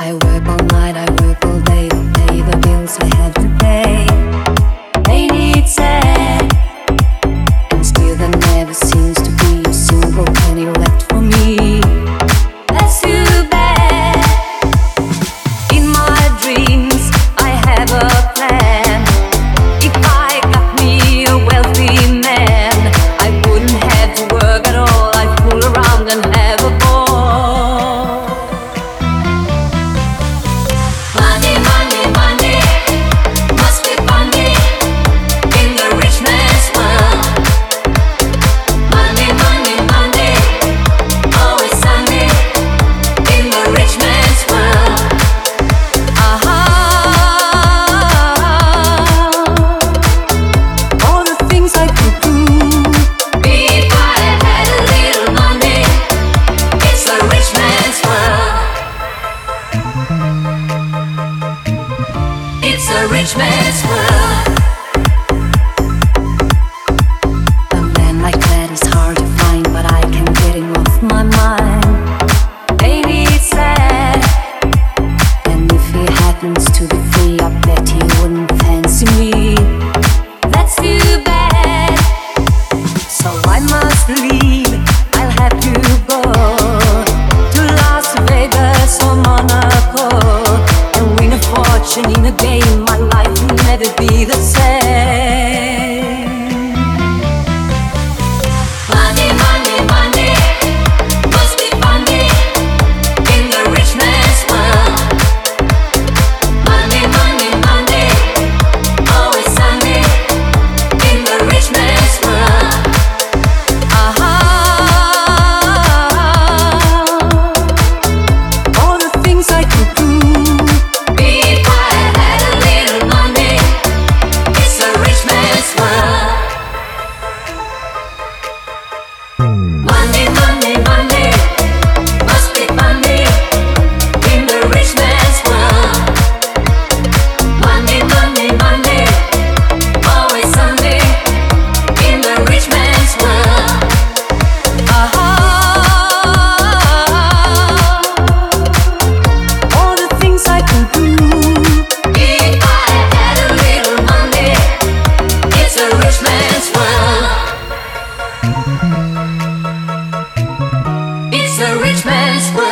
I work. a rich man's world. watching in the game. a rich man's world.